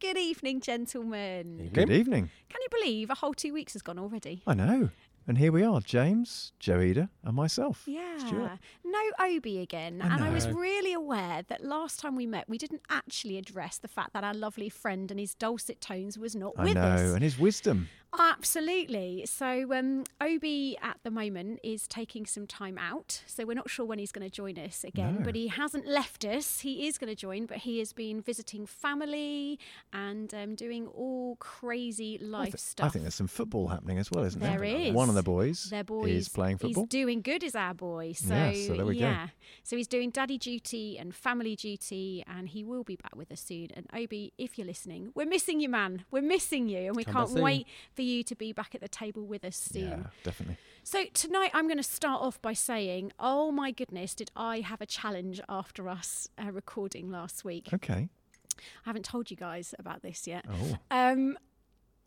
Good evening, gentlemen. Good evening. Can you believe a whole two weeks has gone already? I know. And here we are, James, Joeda, and myself. Yeah. Stuart. No Obi again. I and I was really aware that last time we met, we didn't actually address the fact that our lovely friend and his dulcet tones was not I with know. us. And his wisdom. Absolutely. So um, Obi at the moment is taking some time out. So we're not sure when he's going to join us again, No. but he hasn't left us. He is going to join, but he has been visiting family and um, doing all crazy I life stuff. I think there's some football happening as well, isn't There there? is. One of the boys, their boys is playing football. He's doing good as our boy. So Yeah, so there we go. yeah. So he's doing daddy duty and family duty and he will be back with us soon. And Obi, if you're listening, we're missing you, man. We're missing you and we Come can't wait for you to be back at the table with us soon. yeah, definitely. So tonight I'm going to start off by saying, oh my goodness, did I have a challenge after us uh, recording last week? Okay. I haven't told you guys about this yet. Oh, Um,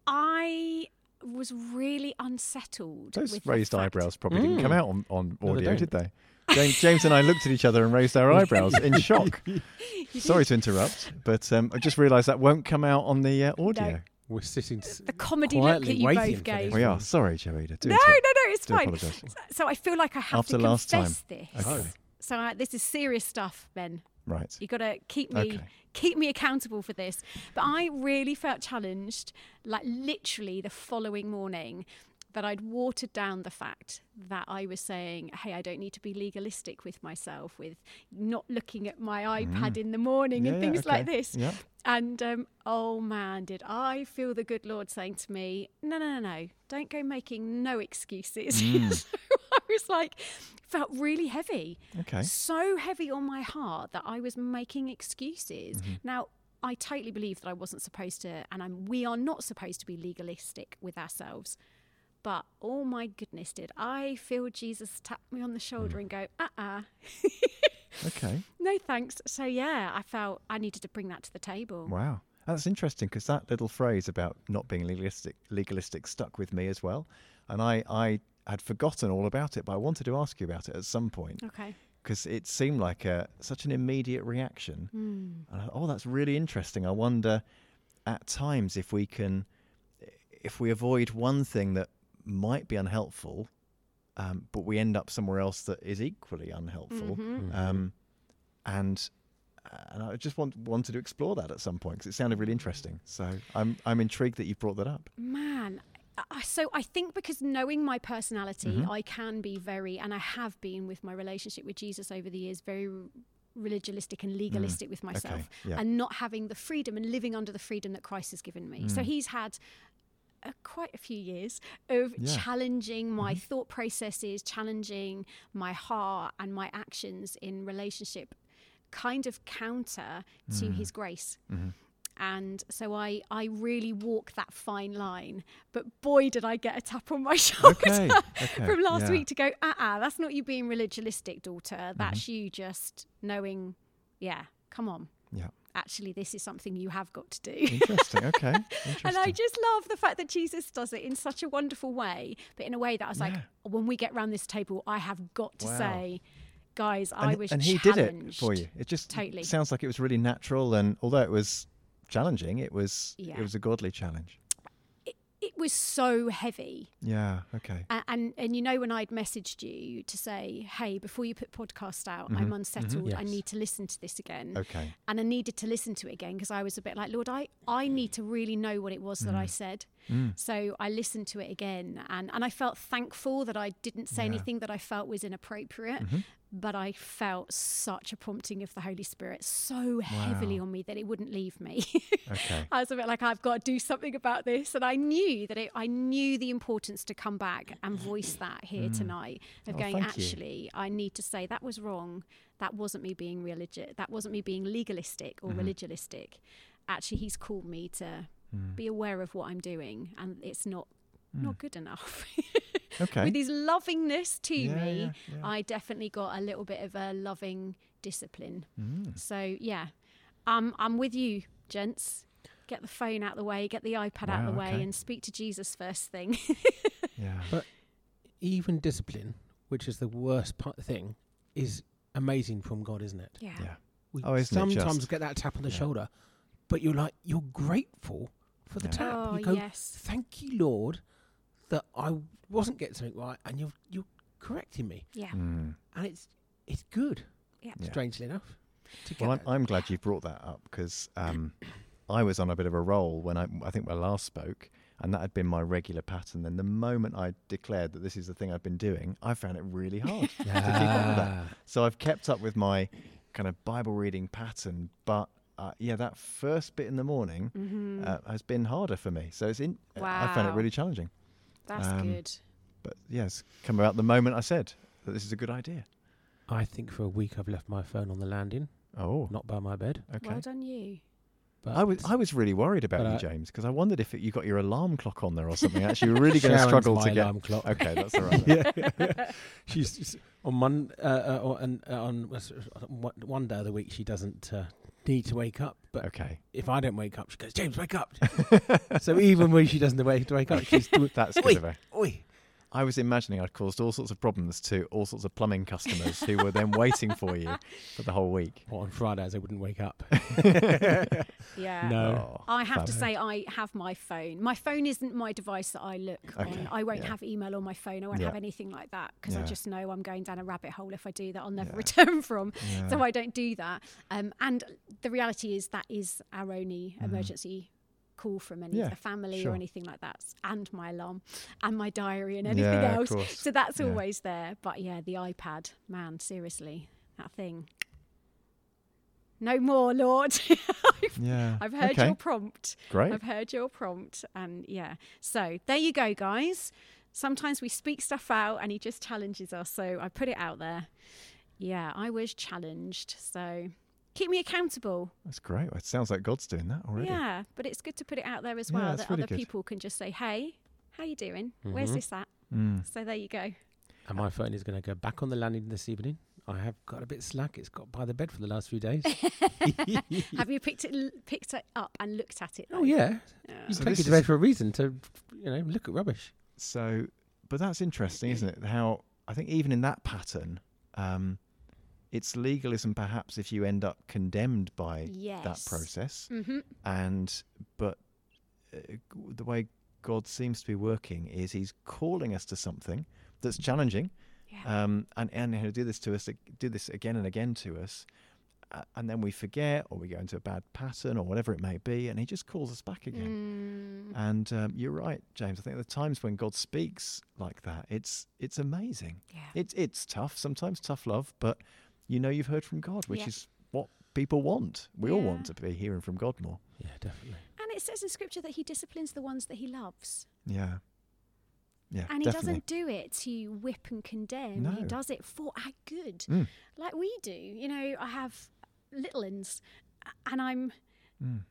I was really unsettled. those with raised eyebrows probably didn't come Mm. out on, on No, they audio, don't. did they? James, James and I looked at each other and raised our eyebrows in shock. Sorry to interrupt, but um, I just realised that won't come out on the uh, audio. We're sitting. s- the comedy look quietly that you waiting both gave. We are. Sorry, Joeda. Do No, no, no, it's do fine. apologise. So I feel like I have After to last time. confess this. Okay. So uh, this is serious stuff, Ben. Right. You got to keep me Okay. keep me accountable for this. But I really felt challenged, like literally the following morning, that I'd watered down the fact that I was saying, "Hey, I don't need to be legalistic with myself, with not looking at my iPad in the morning Mm. Yeah, and yeah, things like this." Yeah. And um, oh man, did I feel the good Lord saying to me, "No, no, no, no, don't go making no excuses." Mm. so I was like, felt really heavy Okay. so heavy on my heart that I was making excuses. Mm-hmm. Now, I totally believe that I wasn't supposed to, and I'm, we are not supposed to be legalistic with ourselves. But oh my goodness, did I feel Jesus tap me on the Mm. shoulder and go, uh uh Okay. no thanks. So, yeah, I felt I needed to bring that to the table. Wow. That's interesting because that little phrase about not being legalistic, legalistic stuck with me as well. And I, I had forgotten all about it, but I wanted to ask you about it at some point Okay. because it seemed like a, such an immediate reaction. Hmm. And I, oh, that's really interesting. I wonder at times if we can, if we avoid one thing that might be unhelpful, um, but we end up somewhere else that is equally unhelpful. Mhm. Um, and and I just want, wanted to explore that at some point because it sounded really interesting. So I'm I'm intrigued that you brought that up. Man, so I think because knowing my personality, Mhm. I can be very, and I have been with my relationship with Jesus over the years, very r- religialistic and legalistic with myself, Mm. yeah. and not having the freedom and living under the freedom that Christ has given me. So Mm. he's had. Uh, quite a few years of Yeah. Mm-hmm. challenging my thought processes, challenging my heart and my actions in relationship, kind of counter to Mm. his grace hmm and so I I really walk that fine line. But boy, did I get a tap on my shoulder Okay. okay. from last yeah. week to go, uh uh that's not you being religialistic, daughter. Mm-hmm. That's you just knowing, yeah, come on. Yeah. Actually, this is something you have got to do. Interesting. Okay. Interesting. And I just love the fact that Jesus does it in such a wonderful way, but in a way that I was like, when we get round this table, I have got to Wow. say, guys, and, I was and he did it for you. It just Totally. sounds like it was really natural, and although it was challenging, it was Yeah. it was a godly challenge. Was so heavy. Yeah. Okay. A- and and you know when I'd messaged you to say, hey, before you put podcast out, I'm Mhm, unsettled. I need to listen to this again. Okay. And I needed to listen to it again because I was a bit like, Lord, I, I need to really know what it was that I said. Mm. So I listened to it again and, and I felt thankful that I didn't say Yeah. anything that I felt was inappropriate. Mhm. But I felt such a prompting of the Holy Spirit so heavily Wow. on me that it wouldn't leave me. Okay. I was a bit like, I've got to do something about this. And I knew that it, I knew the importance to come back and voice that here tonight of Oh, going, thank you. actually, I need to say that was wrong. That wasn't me being religious. That wasn't me being legalistic or religialistic. Actually, he's called me to Mm. be aware of what I'm doing and it's not not good enough. Okay. With his lovingness to Yeah, me, yeah, yeah. I definitely got a little bit of a loving discipline. Mm. So yeah, um, I'm with you, gents. Get the phone out of the way, get the iPad out Wow, the way, okay. and speak to Jesus first thing. Yeah. But even discipline, which is the worst part thing, is amazing from God, isn't it? yeah. Yeah. We Oh, isn't it sometimes just? get that tap on the Yeah. shoulder, but you're like you're grateful for the Yeah. tap. Oh, you go, yes. thank you, Lord, that I wasn't getting something right, and you're you're correcting me, Yeah. Mm. and it's it's good. Yeah. Yeah. Strangely enough. To Well, I'm, I'm glad you brought that up because um, I was on a bit of a roll when I, I think I last spoke, and that had been my regular pattern. Then the moment I declared that this is the thing I've been doing, I found it really hard. To keep up with that. So I've kept up with my kind of Bible reading pattern, but uh, yeah, that first bit in the morning hmm uh, has been harder for me. So it's in. I found it really challenging. That's um, good. But yes, come about the moment I said that this is a good idea. I think for a week I've left my phone on the landing, Oh, not by my bed. okay. Well done, you. But I was I was really worried about you, I- James, because I wondered if it, you got your alarm clock on there or something. Actually, you were really going to struggle to get. My alarm clock. Okay, that's all right. then. yeah, she's, she's on one uh, uh, or- and uh, on uh, sort of one- one day of the week she doesn't uh, need to wake up, but Okay, if I don't wake up, she goes, "James, wake up!" so even when she doesn't wake to wake up, she's that's good of her. "Oi." I was imagining I'd caused all sorts of problems to all sorts of plumbing customers who were then waiting for you for the whole week. Well, on Fridays I wouldn't wake up. Yeah. No. Oh, I have to say, I have my phone. My phone isn't my device that I look Okay, on. I won't yeah. have email on my phone. I won't Yeah. have anything like that because I just know I'm going down a rabbit hole if I do that. I'll never Yeah. return from. Yeah. So I don't do that. Um, and the reality is that is our only Mhm. emergency call from any Yeah, of the family sure. or anything like that, and my alarm, and my diary, and anything Yeah, else. So that's Yeah. always there. But yeah, the iPad, man, seriously, that thing. No more, Lord. yeah. I've heard okay. your prompt. Great. I've heard your prompt. And yeah, so there you go, guys. Sometimes we speak stuff out and he just challenges us. So I put it out there. Yeah, I was challenged. So keep me accountable. That's great. It sounds like God's doing that already. Yeah, but it's good to put it out there as well that's that really other good. people can just say, hey, how you doing? Where's Mhm. this at? Mm. So there you go. And my phone is going to go back on the landing this evening. I have got a bit slack. It's got by the bed for the last few days. Have you picked it picked it up and looked at it? oh though? yeah, Yeah. you So take this it to bed is- for a reason to, you know, look at rubbish. So, but that's interesting, isn't it? How I think even in that pattern, um, it's legalism perhaps if you end up condemned by yes. that process, hmm and but uh, the way God seems to be working is He's calling us to something that's challenging, Yeah. um, and and He'll do this to us, do this again and again to us. uh, And then we forget, or we go into a bad pattern, or whatever it may be, and he just calls us back again. Mm. And um, you're right, James. I think the times when God speaks like that, it's it's amazing. yeah. It's it's tough sometimes, tough love, but you know you've heard from God, which Yeah. is what people want. We all want to be hearing from God more. Yeah, definitely. And it says in scripture that he disciplines the ones that he loves. Yeah, yeah, And he definitely. doesn't do it to whip and condemn. No. He does it for our good, Mm. like we do. You know, I have little uns, and I'm Mm.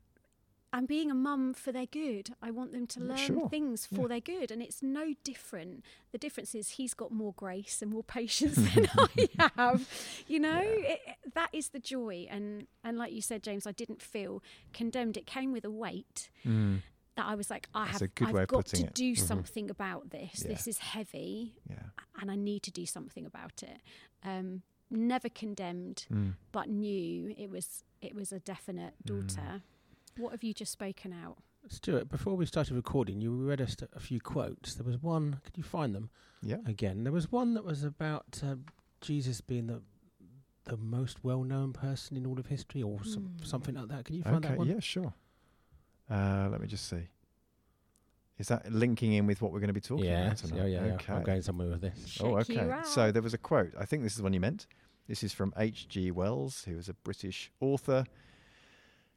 I'm being a mum for their good. I want them to learn sure. things for Yeah. their good, and it's no different. The difference is he's got more grace and more patience than I have. You know, Yeah. it, that is the joy. And and like you said, James, I didn't feel condemned. It came with a weight Mm. that I was like, I That's have, a good I've got to it. do Mhm. something about this. Yeah. This is heavy, Yeah. and I need to do something about it. Um, never condemned, Mm. but knew it was it was a definite Mm. Daughter. What have you just spoken out? Stuart, before we started recording, you read us a few quotes. There was one. Could you find them Yeah. again? There was one that was about uh, Jesus being the the most well-known person in all of history, or some, Mm. something like that. Can you find Okay. that one? Yeah. Sure. Uh, let me just see. Is that linking in with what we're going to be talking yeah, about tonight? yeah, yeah, yeah. Okay. I'm going somewhere with this. Oh, Check you okay. So there was a quote. I think this is the one you meant. This is from H.G. Wells, who was a British author.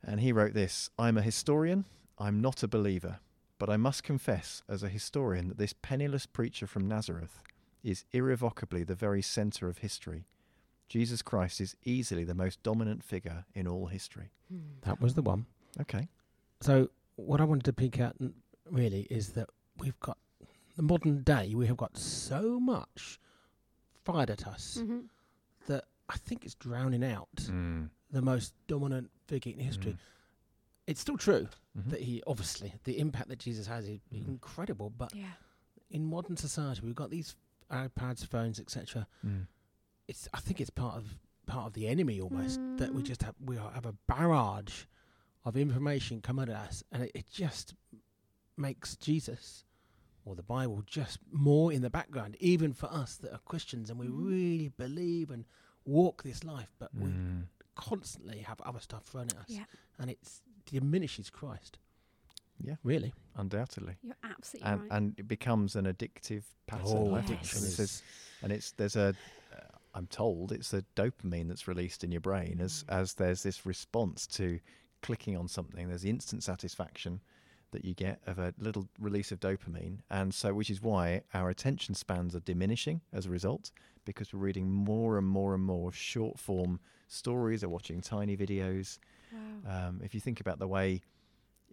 And he wrote this I'm a historian. I'm not a believer. But I must confess, as a historian, that this penniless preacher from Nazareth is irrevocably the very centre of history. Jesus Christ is easily the most dominant figure in all history. That was the one. Okay. So what I wanted to pick out really is that we've got the modern day. We have got so much fired at us hmm that I think it's drowning out Mm. the most dominant figure in history. Mm. It's still true Mhm. that he obviously the impact that Jesus has is Mhm. incredible, but Yeah. in modern society we've got these iPads, phones, etc. Mm. It's I think it's part of part of the enemy almost that we Mm. just have we have a barrage of information come at us, and it, it just makes Jesus or the Bible just more in the background, even for us that are Christians and we Mhm. really believe and walk this life, but we Mm. Constantly have other stuff thrown at us, Yeah. and it diminishes Christ. Yeah. really. Undoubtedly. You're absolutely And right. and it becomes an addictive pattern. Oh, I Yes. think. addiction And, is- it's, and it's there's a uh, I'm told it's a dopamine that's released in your brain as Mm. as there's this response to clicking on something. There's the instant satisfaction that you get of a little release of dopamine, and so which is why our attention spans are diminishing as a result because we're reading more and more and more short form stories or watching tiny videos. wow. Um, if you think about the way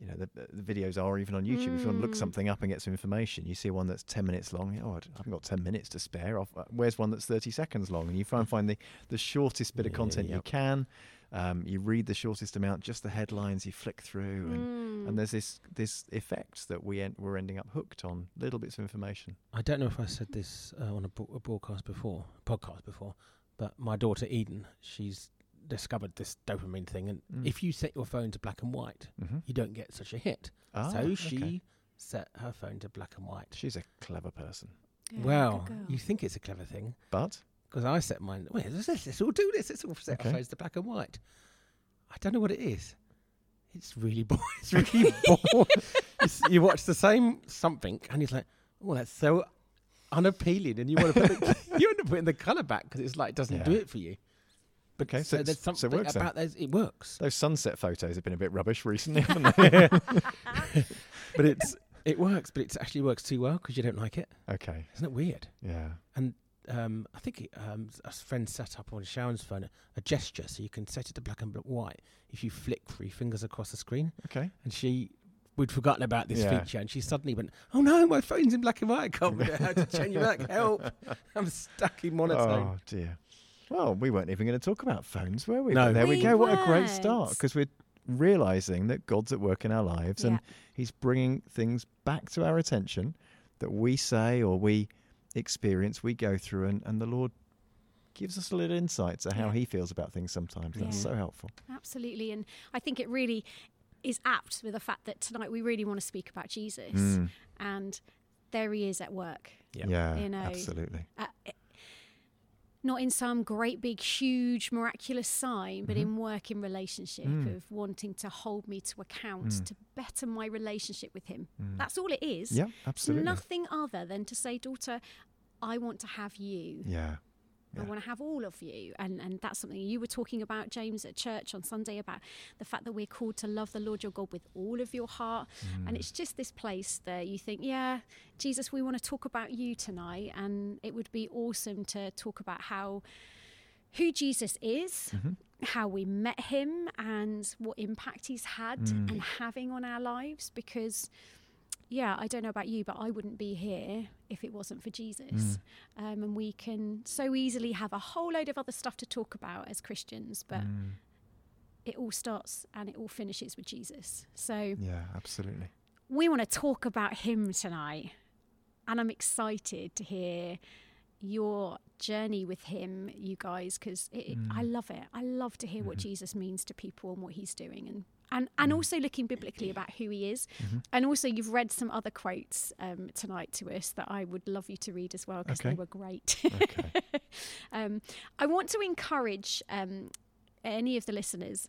you know the, the videos are even on YouTube, if you want to look Mm. something up and get some information, you see one that's ten minutes long. Oh, I d- I haven't got ten minutes to spare. I've, uh, where's one that's thirty seconds long? And you try and find the the shortest bit of Yeah, content you can. Um, you read the shortest amount, just the headlines. You flick through, and, Mm. and there's this this effect that we en- we're ending up hooked on little bits of information. I don't know if I said this uh, on a, bro- a broadcast before, podcast before, but my daughter Eden, she's discovered this dopamine thing, and Mm. if you set your phone to black and white, Mm-hmm. you don't get such a hit. Ah, so she okay. set her phone to black and white. she's a clever person, Yeah, well, you think it's a clever thing but because I set mine. Wait, let's, let's, all do this. Let's all set Okay. our phones to black and white. I don't know what it is. It's really boring. It's really boring. You watch the same something, and it's like, oh, that's so unappealing, and you want to put the, you end up putting the color back because it's like it doesn't do it for you. Okay, so so, there's it's- so it something works then. about those. It works, those sunset photos have been a bit rubbish recently, haven't they? but it's it works. But it actually works too well because you don't like it. okay, Isn't it weird? yeah. Um, I think it, um, s- a friend set up on Sharon's phone a, a gesture so you can set it to black and bl- white if you flick three fingers across the screen. Okay. And she, we'd forgotten about this Yeah. feature, and she suddenly went, "Oh no, my phone's in black and white. I can't figure out how to change it back. Help! I'm stuck in monotone." Oh dear. Well, we weren't even going to talk about phones, were we? No. But there we, We go. What a great start because we're realizing that God's at work in our lives and He's bringing things back to our attention that we say or we experience, we go through, and, and the Lord gives us a little insight to how Yeah. He feels about things sometimes. That's Yeah. so helpful. Absolutely. And I think it really is apt with the fact that tonight we really want to speak about Jesus. Mm. And there he is at work. Yeah. Yeah, You know, absolutely. Uh, not in some great big huge miraculous sign but Mhm. in work in relationship Mm. of wanting to hold me to account Mm. to better my relationship with him Mm. that's all it is yeah, It's absolutely. nothing other than to say daughter i want to have you Yeah. I want to have all of you. And, and that's something you were talking about, James, at church on Sunday about the fact that we're called to love the Lord your God with all of your heart. And Mm. it's just this place that you think, yeah, Jesus, we want to talk about you tonight. And it would be awesome to talk about how who Jesus is, Mhm. how we met him, and what impact he's had Mm. and having on our lives. Because, yeah, I don't know about you, but I wouldn't be here if it wasn't for Jesus. Um, and we can so easily have a whole load of other stuff to talk about as Christians, but Mm. it all starts and it all finishes with Jesus. So Yeah, absolutely. we want to talk about him tonight. And I'm excited to hear your journey with him, you guys, because I Mm. love it. I love to hear what Mhm. Jesus means to people and what he's doing, and and and Mm. also looking biblically about who he is. Mhm. And also, you've read some other quotes um, tonight to us that I would love you to read as well because Okay. they were great. Okay. um, I want to encourage um, any of the listeners.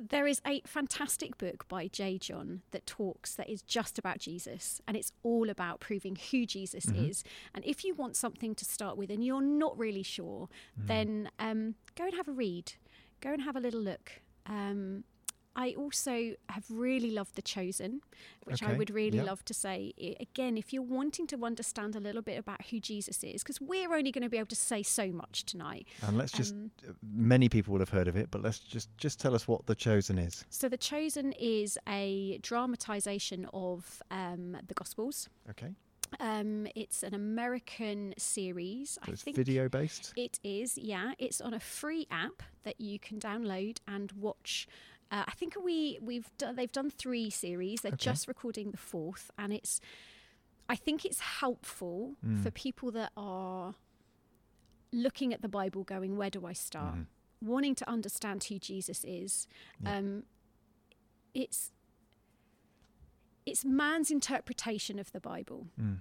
There is a fantastic book by J. John that talks that is just about Jesus and it's all about proving who Jesus Mhm. is. And if you want something to start with and you're not really sure, Mm. then um, go and have a read, go and have a little look. Um, I also have really loved The Chosen, which I would really yep. love to say again, if you're wanting to understand a little bit about who Jesus is, because we're only going to be able to say so much tonight. And let's just Um, many people will have heard of it, but let's just just tell us what the chosen is. so, The Chosen is a dramatization of um, the Gospels. Okay. Um, it's an American series. So I it's think video based. It is, yeah. It's on a free app that you can download and watch. Uh, I think we we've done, they've done three series. They're Okay. just recording the fourth, and it's. I think it's helpful Mm. for people that are looking at the Bible, going, "Where do I start?" Mhm. Wanting to understand who Jesus is. Yeah. Um, it's it's man's interpretation of the Bible, Mm.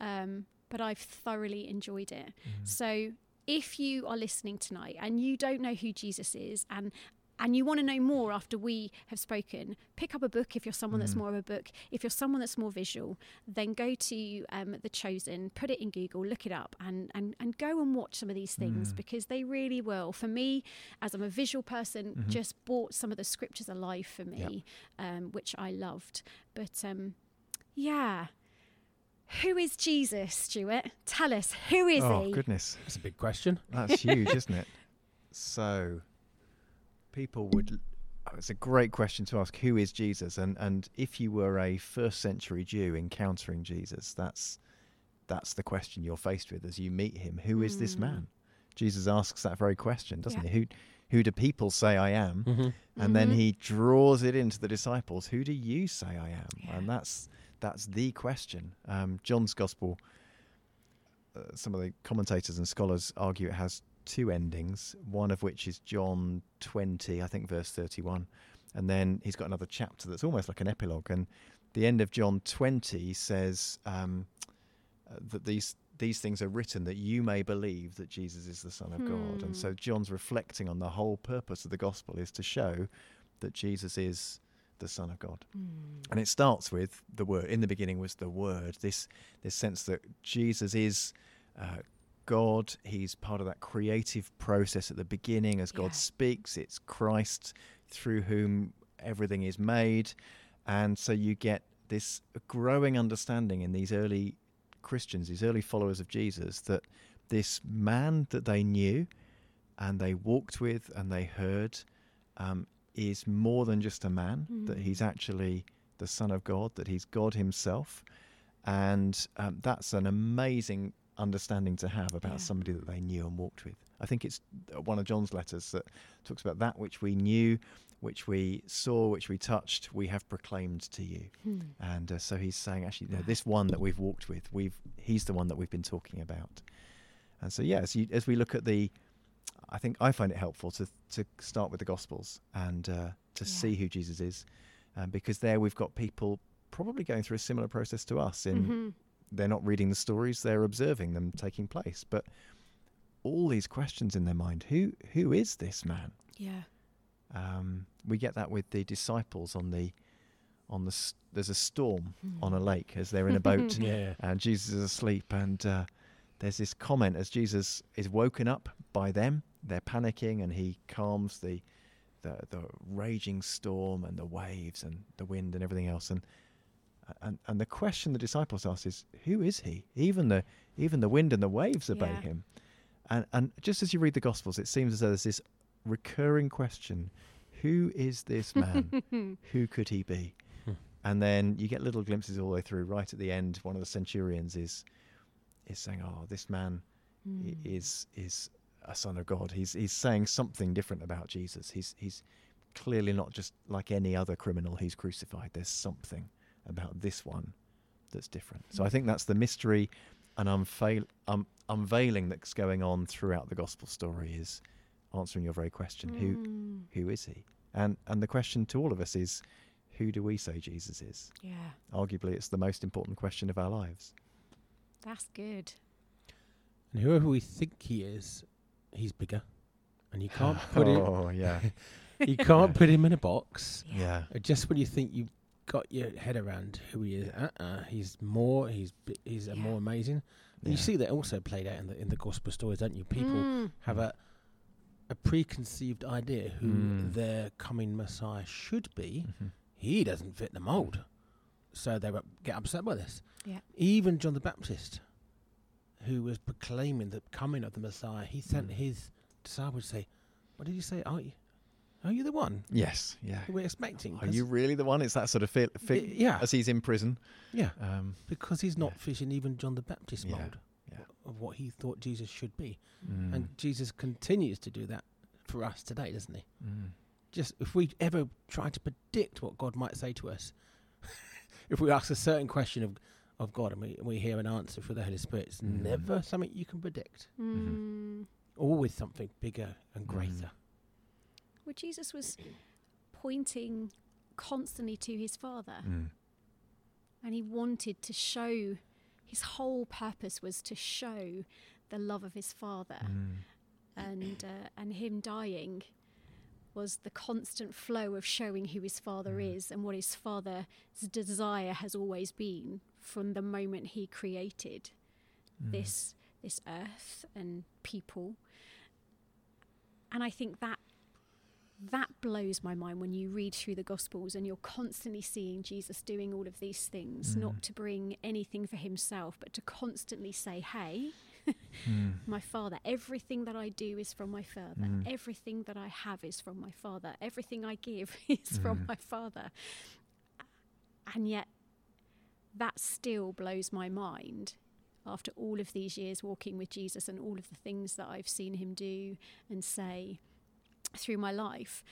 um, but I've thoroughly enjoyed it. So if you are listening tonight and you don't know who Jesus is and and you want to know more after we have spoken, pick up a book if you're someone that's more of a book. If you're someone that's more visual, then go to um, The Chosen, put it in Google, look it up, and, and, and go and watch some of these things because they really will. For me, as I'm a visual person, just brought some of the scriptures alive for me, um, which I loved. But um, yeah. Who is Jesus, Stuart? Tell us, who is oh he? goodness, That's a big question. that's huge, isn't it? So, people would. oh, it's a great question to ask. Who is Jesus? And and if you were a first century Jew encountering Jesus, that's that's the question you're faced with as you meet him. Who is this Mm. man? Jesus asks that very question, doesn't Yeah. he? Who who do people say I am? Mm-hmm. and then Mhm. he draws it into the disciples who do you say i am Yeah. and that's that's the question um, john's gospel uh, some of the commentators and scholars argue it has two endings one of which is john 20 i think verse 31 and then he's got another chapter that's almost like an epilogue and the end of john 20 says um, uh, that these these things are written that you may believe that Jesus is the Son of God. Hmm. And so John's reflecting on the whole purpose of the gospel is to show that Jesus is the Son of God. Mm. And it starts with the word. In the beginning was the word. This this sense that Jesus is uh, God. He's part of that creative process at the beginning as Yeah. God speaks. It's Christ through whom everything is made. And so you get this growing understanding in these early Christians, these early followers of Jesus, that this man that they knew and they walked with and they heard um, is more than just a man, that he's actually the Son of God, that he's God himself. And um, that's an amazing understanding to have about Yeah. somebody that they knew and walked with. I think it's uh, one of John's letters that talks about that which we knew, which we saw, which we touched, we have proclaimed to you. Hmm. And uh, so he's saying, actually, no, this one that we've walked with, we've he's the one that we've been talking about. And so, yeah, as, you, as we look at the, I think I find it helpful to to start with the Gospels and uh, to Yeah. see who Jesus is, um, because there we've got people probably going through a similar process to us. In Mhm. They're not reading the stories; they're observing them taking place. But all these questions in their mind: who who is this man? Yeah. Um, we get that with the disciples on the on the there's a storm Hmm. on a lake as they're in a boat Yeah. and Jesus is asleep and uh, there's this comment as Jesus is woken up by them they're panicking and he calms the the, the raging storm and the waves and the wind and everything else and and and the question the disciples ask is who is he? Even the even the wind and the waves obey Yeah. him. And and just as you read the gospels it seems as though there's this recurring question who is this man? Who could he be? Hmm. and then you get little glimpses all the way through. Right at the end one of the centurions is is saying oh this man Mm. is is a son of god. He's he's saying something different about jesus. He's he's clearly not just like any other criminal. He's crucified. There's something about this one that's different so i think that's the mystery and unveil, um, unveiling that's going on throughout the gospel story is answering your very question who Mm. who is he and and the question to all of us is who do we say jesus is Yeah. arguably it's the most important question of our lives That's good. And whoever we think he is, he's bigger. And you can't put him oh yeah you can't put him in a box. yeah Just when you think you've got your head around who he is, uh-uh, he's more, he's he's uh, Yeah. more amazing. And You see that also played out in the in the gospel stories, don't you? People Mm. have a a preconceived idea who Mm. their coming Messiah should be. Mhm. He doesn't fit the mold, so they get upset by this. Yeah. Even John the Baptist, who was proclaiming the coming of the Messiah, he sent Mm. his disciples to say, "What did you say? Are you? Are you the one yes yeah who we're expecting?" Are you really the one it's that sort of feel, Y- yeah, as he's in prison yeah, um because he's not Yeah. fishing even John the Baptist Yeah, mold yeah. of what he thought Jesus should be, mm, and Jesus continues to do that for us today, doesn't he? mm. just if we ever try to predict what God might say to us, if we ask a certain question of of God and we, we hear an answer through the Holy Spirit, it's Mm. never something you can predict. Mm. Always something bigger and Mm. greater. Well, Jesus was pointing constantly to his Father. Mm. And he wanted to show, his whole purpose was to show the love of his Father. Mm. And, uh, and him dying was the constant flow of showing who his Father Mm. is and what his Father's desire has always been from the moment he created Mm. this this earth and people and i think that that blows my mind when you read through the gospels and you're constantly seeing jesus doing all of these things Mm. not to bring anything for himself but to constantly say hey Mm. my father everything that i do is from my father Mm. everything that i have is from my father everything i give is from Mm. my father and yet that still blows my mind after all of these years walking with jesus and all of the things that i've seen him do and say through my life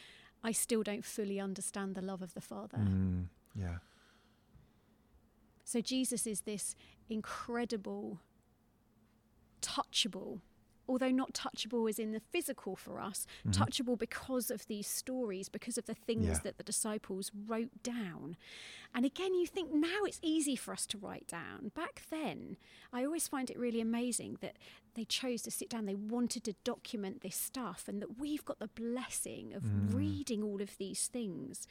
i still don't fully understand the love of the father Mm. Yeah. so Jesus is this incredible, touchable, although not touchable as in the physical for us, Mhm. touchable because of these stories, because of the things Yeah. that the disciples wrote down. And again, you think now it's easy for us to write down. Back then, I always find it really amazing that they chose to sit down, they wanted to document this stuff, and that we've got the blessing of Mm. reading all of these things.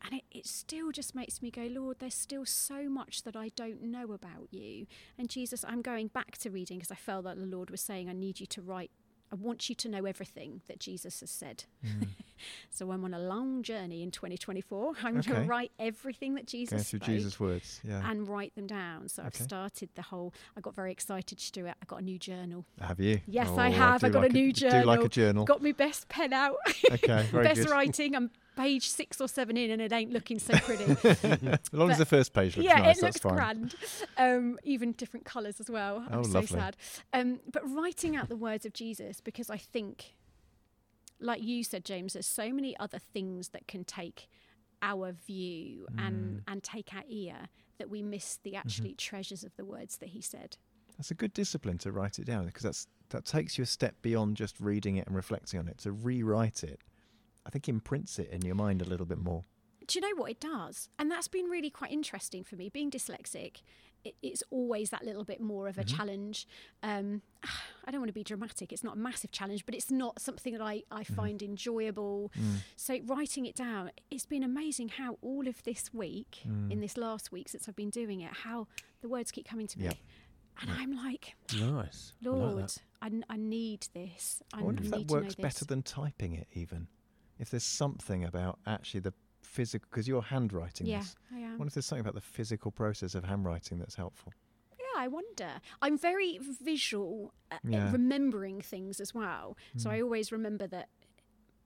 And it, it still just makes me go, Lord, there's still so much that I don't know about you. And Jesus, I'm going back to reading because I felt that the Lord was saying, I need you to write, I want you to know everything that Jesus has said. Mm. So I'm on a long journey in 2024. I'm going to write everything that Jesus spoke Jesus' words. Yeah. and write them down. So I've started the whole, I got very excited, Stuart. I got a new journal. have you? Yes, Oh, I have. do I got like a new journal. Do like a journal. Got my best pen out. okay. Very best good. writing. I'm page six or seven in and it ain't looking so pretty. as long as the first page looks yeah, nice, it looks fine. grand. Um, even different colours as well. I'm Oh, so lovely. sad. Um, but writing out the words of Jesus because I think, like you said, James, there's so many other things that can take our view and Mm. and take our ear that we miss the Mm-hmm. actually treasures of the words that he said. That's a good discipline to write it down because that's that takes you a step beyond just reading it and reflecting on it. To rewrite it, I think imprints it in your mind a little bit more. do you know what it does? And that's been really quite interesting for me. Being dyslexic, it, it's always that little bit more of a Mhm. challenge. Um, I don't want to be dramatic. It's not a massive challenge, but it's not something that I, I find enjoyable. Mm. So writing it down, it's been amazing how all of this week, Mm. in this last week since I've been doing it, how the words keep coming to me. Yep. And I'm like, Nice. I like Lord. I, n- I need this. I, I wonder if that works better than typing it, even. If there's something about actually the physical, because you're handwriting yeah, this. I I am. wonder if there's something about the physical process of handwriting that's helpful. Yeah, I wonder. I'm very visual at at Yeah. remembering things as well. So Mm. I always remember that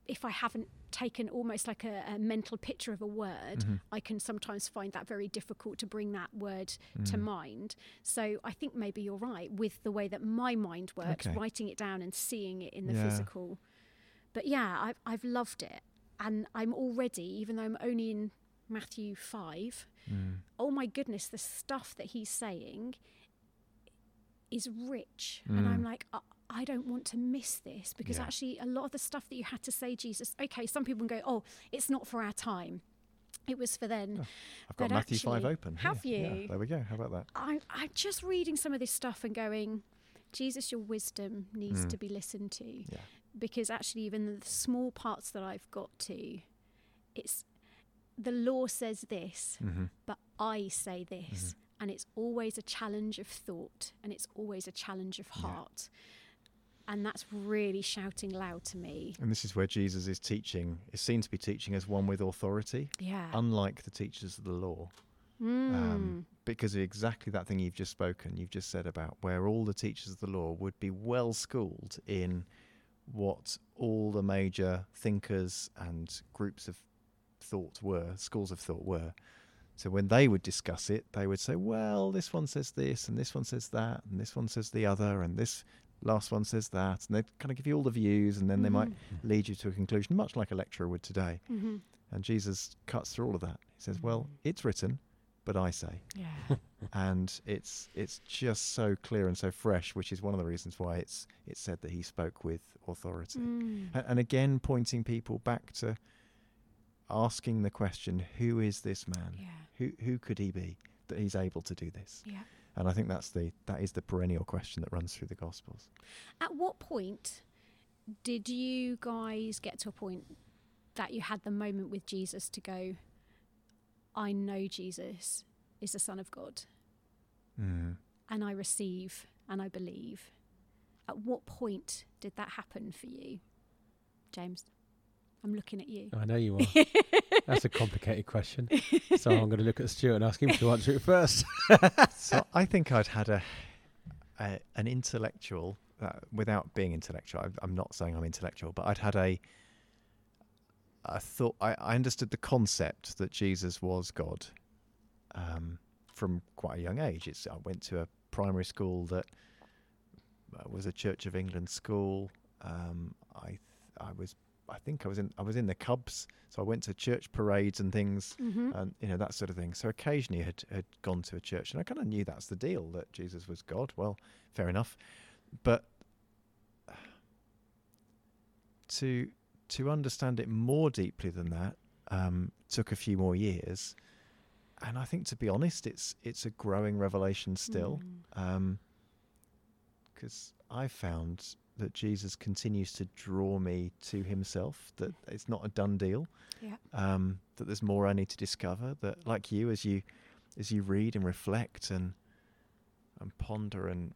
if I haven't taken almost like a, a mental picture of a word, Mhm. I can sometimes find that very difficult to bring that word to Mm. mind. So I think maybe you're right with the way that my mind works, Okay. writing it down and seeing it in the Yeah. physical. But yeah, I've, I've loved it. And I'm already, even though I'm only in Matthew 5, Mm. oh my goodness, the stuff that he's saying is rich. And I'm Mm. like, I, I don't want to miss this because Yeah. actually, a lot of the stuff that you had to say, Jesus, okay, some people can go, oh, it's not for our time. It was for then. Oh, I've got But Matthew 5 open. have. Yeah, you? there we go. How about that? I, I'm just reading some of this stuff and going, Jesus, your wisdom needs Mm. to be listened to. Yeah. Because actually, even the small parts that I've got to, it's the law says this, hmm but I say this. And it's always a challenge of thought and it's always a challenge of Yeah. heart. And that's really shouting loud to me. And this is where Jesus is teaching, is seen to be teaching as one with authority, Yeah. unlike the teachers of the law. Mm. um, because of exactly that thing you've just spoken, you've just said about where all the teachers of the law would be well schooled in what all the major thinkers and groups of thought were, schools of thought were. So when they would discuss it, they would say, well, this one says this, and this one says that, and this one says the other, and this last one says that. And they'd kind of give you all the views, and then they might mm-hmm. Mm-hmm. lead you to a conclusion, much like a lecturer would today. hmm And Jesus cuts through all of that. He says, well, mm-hmm. it's written, but I say Yeah. and it's it's just so clear and so fresh, which is one of the reasons why it's it's said that he spoke with authority. Mm. A- And again, pointing people back to. asking the question, who is this man? Yeah. Who who could he be that he's able to do this? Yeah. And I think that's the that is the perennial question that runs through the Gospels. At what point did you guys get to a point that you had the moment with Jesus to go, I know Jesus is the Son of God Mm. and I receive and I believe? At what point did that happen for you, James? I'm looking at you. I know you are. That's a complicated question. So I'm going to look at Stuart and ask him to answer it first. So I think I'd had a, a an intellectual, uh, without being intellectual. I, I'm not saying I'm intellectual, but I'd had a. I thought I, I understood the concept that Jesus was God, um, from quite a young age. It's I went to a primary school that uh, was a Church of England school. Um, I th- I was I think I was in I was in the Cubs, so I went to church parades and things Mm-hmm. and you know that sort of thing. So occasionally had had gone to a church, and I kind of knew that's the deal that Jesus was God. Well, fair enough, but to to understand it more deeply than that um, took a few more years, and I think to be honest, it's it's a growing revelation still, Mm. because I found that Jesus continues to draw me to Himself. That it's not a done deal Yeah. um, that there's more I need to discover. That, like you, as you as you read and reflect and and ponder and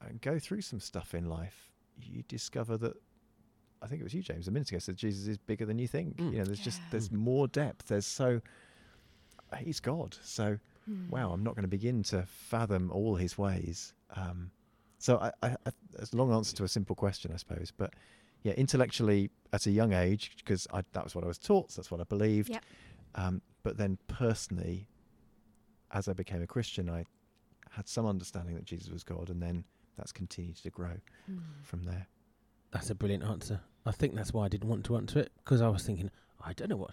and go through some stuff in life, you discover that. I think it was you, James, a minute ago said Jesus is bigger than you think. Mm. You know, there's just there's more depth. There's so he's God. So Mm. wow, I'm not going to begin to fathom all his ways. Um, so I, I, I, it's a long answer to a simple question, I suppose. But yeah, intellectually at a young age, because that was what I was taught, so that's what I believed. Yep. Um, but then personally, as I became a Christian, I had some understanding that Jesus was God, and then that's continued to grow Mm. from there. That's a brilliant answer. I think that's why I didn't want to answer it because I was thinking, I don't know what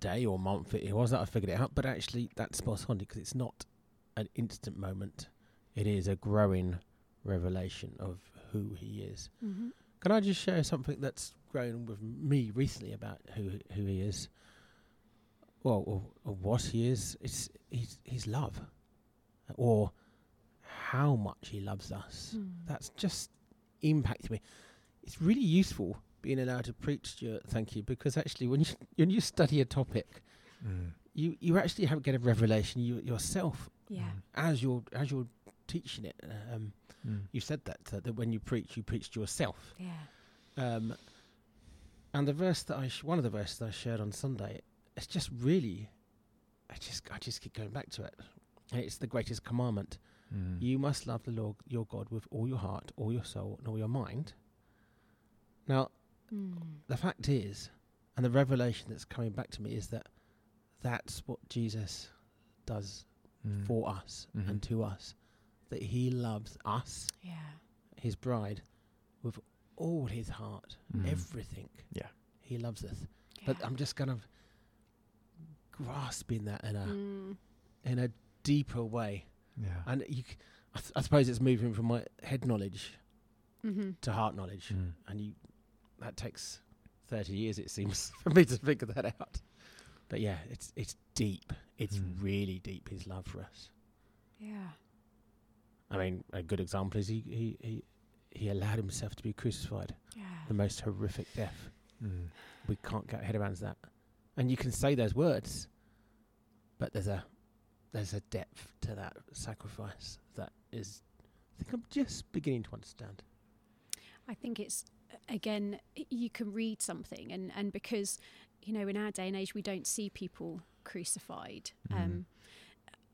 day or month it was that I figured it out, but actually that's spot on because it's not an instant moment. It is a growing revelation of who he is. Mhm. Can I just share something that's grown with me recently about who who he is? Well, or, or what he is. It's his his love, or how much he loves us. Mm. That's just impacted me. It's really useful being allowed to preach, Stuart. Thank you, because actually, when you when you study a topic, you you actually have get a revelation you yourself Yeah. as you're as you're teaching it. Um, Mm. you said that uh, that when you preach, you preach to yourself. Yeah. Um, and the verse that I sh- one of the verses I shared on Sunday, it's just really, I just I just keep going back to it. And It's the greatest commandment. Mm. You must love the Lord your God with all your heart, all your soul, and all your mind. Now, Mm. the fact is, and the revelation that's coming back to me is that that's what Jesus does Mm. for us Mhm. and to us. That he loves us, Yeah. his bride, with all his heart, Mm. everything. Yeah. He loves us. But I'm just kind of grasping that in a Mm. in a deeper way. Yeah. And you, c- I, th- I suppose it's moving from my head knowledge Mhm. to heart knowledge, Mm. and you that takes thirty years, it seems, for me to figure that out. But yeah, it's it's deep. It's Mm. really deep. His love for us. Yeah. I mean, a good example is he he he, he allowed himself to be crucified, Yeah. the most horrific death. Mm. We can't get our head around that. And you can say those words, but there's a there's a depth to that sacrifice that is. I think I'm just beginning to understand. I think it's again you can read something and and because you know in our day and age we don't see people crucified. Um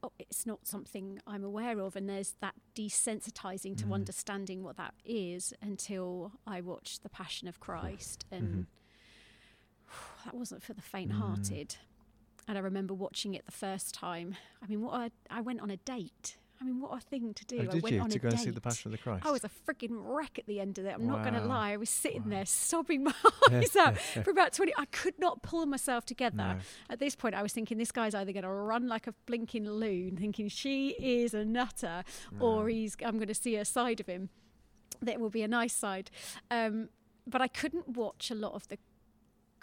oh, it's not something I'm aware of and there's that desensitizing to Mm. understanding what that is until I watched the passion of Christ and Mhm. that wasn't for the faint-hearted. And I remember watching it the first time. I mean what a, I went on a date I mean what a thing to do Oh, I did went you on to a go date. and see the Passion of the Christ? I was a freaking wreck at the end of it. I'm not going to lie. I was sitting Wow. there sobbing my eyes out for about 20. I could not pull myself together. No. At this point, I was thinking this guy's either going to run like a blinking loon, thinking she is a nutter, or he's I'm going to see a side of him that will be a nice side. Um, but I couldn't watch a lot of the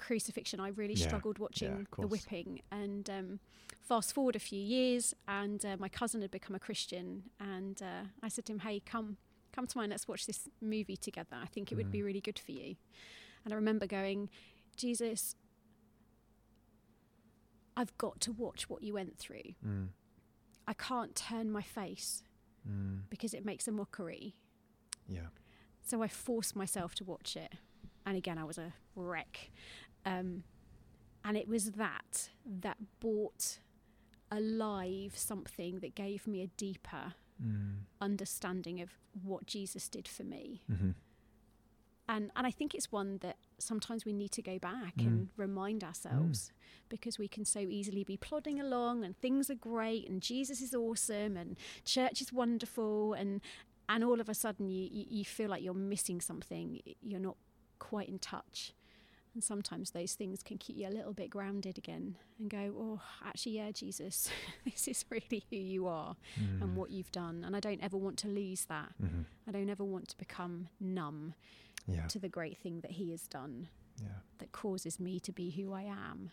crucifixion. I really Yeah. struggled watching of the whipping. And um, fast forward a few years, and uh, my cousin had become a Christian, and uh, I said to him, "Hey, come, come to mine. Let's watch this movie together. I think it would be Mm. really good for you." And I remember going, "Jesus, I've got to watch what you went through. Mm. I can't turn my face Mm. because it makes a mockery." Yeah. So I forced myself to watch it. And again, I was a wreck. Um, and it was that that brought alive something that gave me a deeper Mm. understanding of what Jesus did for me. hmm And, and I think it's one that sometimes we need to go back Mm. and remind ourselves because we can so easily be plodding along and things are great and Jesus is awesome and church is wonderful and and all of a sudden you, you feel like you're missing something you're not quite in touch and sometimes those things can keep you a little bit grounded again and go oh actually yeah jesus this is really who you are Mm. and what you've done and i don't ever want to lose that hmm i don't ever want to become numb Yeah. to the great thing that he has done Yeah. that causes me to be who I am.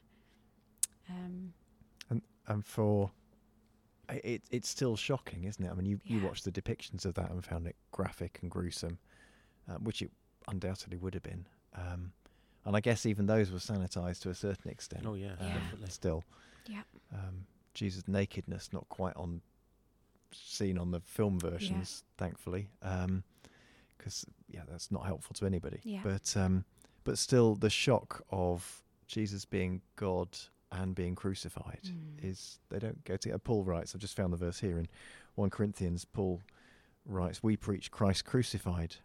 Um, and for it, it's still shocking, isn't it? I mean, you, you watched the depictions of that and found it graphic and gruesome, uh, which it undoubtedly would have been. Um, and I guess even those were sanitized to a certain extent. Oh yeah, uh, definitely. Still, yeah, um, Jesus' nakedness not quite on seen on the film versions, thankfully, because yeah, that's not helpful to anybody. Yeah. But um, but still, the shock of Jesus being God and being crucified Mm. is they don't go together. Paul writes, I've just found the verse here in 1 Corinthians, Paul writes, We preach Christ crucified,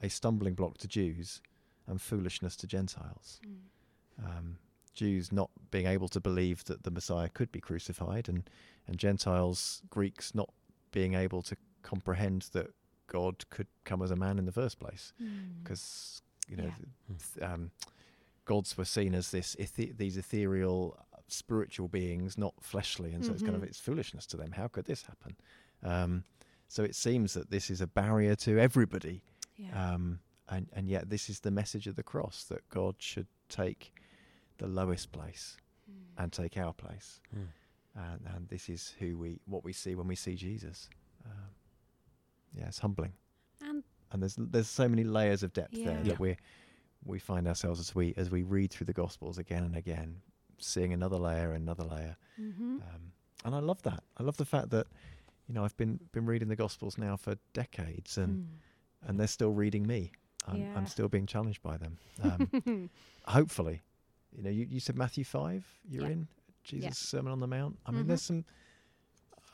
a stumbling block to Jews and foolishness to Gentiles. Mm. Um, Jews not being able to believe that the Messiah could be crucified, and, and Gentiles, Greeks, not being able to comprehend that God could come as a man in the first place Mm. because you know Yeah. um, gods were seen as this these ethereal uh, spiritual beings not fleshly and so it's kind of Mhm. it's foolishness to them how could this happen um, so it seems that this is a barrier to everybody yeah. um, and, and yet this is the message of the cross that god should take the lowest place Mm. and take our place Mm. and, and this is who we what we see when we see jesus um, yeah it's humbling and and there's there's so many layers of depth there Yeah. that we we find ourselves as we as we read through the gospels again and again seeing another layer and another layer mhm. um, and i love that i love the fact that you know i've been been reading the gospels now for decades and Mm. and they're still reading me i'm, Yeah. I'm still being challenged by them um, hopefully you know you, you said matthew 5 you're Yeah. in jesus sermon on the mount i mean Mhm. there's some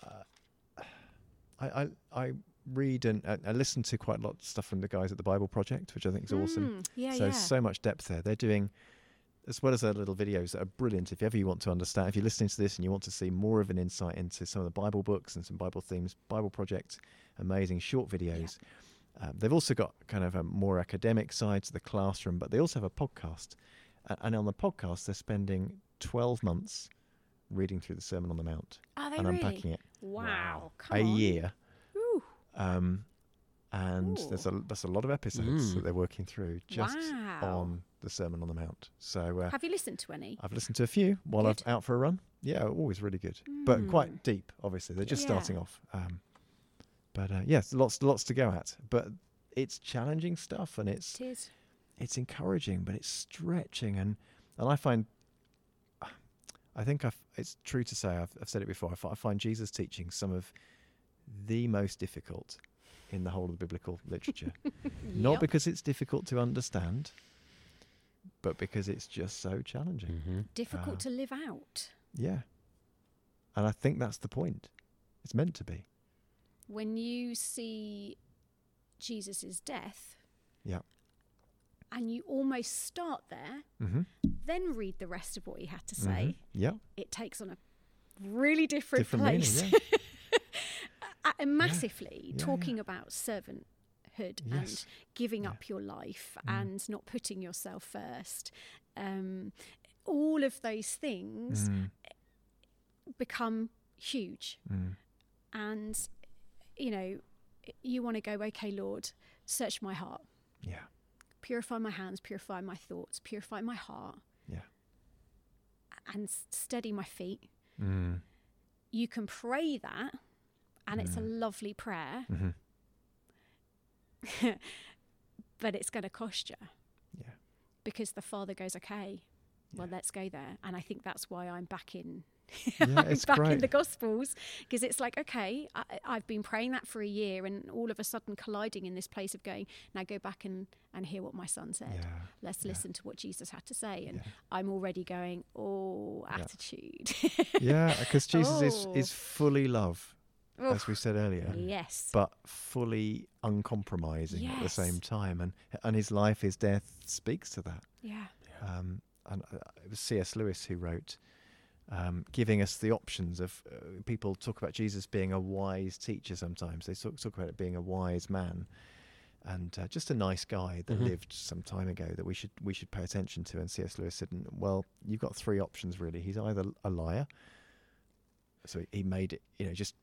uh, I, I i read and uh, i listen to quite a lot of stuff from the guys at the bible project which i think is awesome Mm. Yeah, so yeah. so much depth there they're doing as well as their little videos that are brilliant if ever you want to understand if you're listening to this and you want to see more of an insight into some of the bible books and some bible themes bible project amazing short videos um, they've also got kind of a more academic side to the classroom but they also have a podcast uh, and on the podcast they're spending 12 months reading through the sermon on the mount Are they and really? unpacking it Wow. Come a on. year Ooh. um, and there's a that's a lot of episodes that Mm. they're working through just wow. on the Sermon on the Mount. So uh, Have you listened to any? I've listened to a few while Good. I'm out for a run. Yeah, always really good, but Mm. quite deep. Obviously, they're just Yeah. starting off. Um, but uh, yes, lots lots to go at. But it's challenging stuff, and it's It is. it's encouraging, but it's stretching, and and I find. I think I've, it's true to say I've, I've said it before. I I find Jesus' teaching some of the most difficult in the whole of the biblical literature. Not Yep. because it's difficult to understand, but because it's just so challenging. Mm-hmm. difficult uh, to live out. Yeah. And I think that's the point. It's meant to be. When you see Jesus' death, Yeah. and you almost start there, Mm-hmm. then read the rest of what he had to say, Yeah. it takes on a really different, Different place. meaning. Yeah. And massively Yeah, talking about servanthood and giving Yeah. up your life Mm. and not putting yourself first. Um, all of those things Mm, become huge. mm, And, you know, you want to go, okay, Lord, search my heart, yeah. purify my hands, purify my thoughts, purify my heart. Yeah. and steady my feet. Mm. You can pray that, and it's a Mm. lovely prayer, hmm but it's going to cost you Yeah. because the Father goes, okay, well, Yeah. let's go there. And I think that's why I'm back in. Yeah, it's back in the Gospels because it's like, okay, I, I've been praying that for a year, and all of a sudden colliding in this place of going, now go back and, and hear what my son said. Yeah. Let's yeah. listen to what Jesus had to say. And. I'm already going, oh, attitude. Yeah, because Jesus is, Oh. is fully love, Oh, as we said earlier, yes. but fully uncompromising at the same time, and and his life, his death speaks to that. yeah. Um, and uh, it was C.S. Lewis who wrote, um, giving us the options of uh, people talk about Jesus being a wise teacher. Sometimes they talk, talk about it being a wise man, and uh, just a nice guy that Mhm. lived some time ago that we should we should pay attention to. And C.S. Lewis said, "Well, you've got three options really. He's either a liar, so he made it, you know, just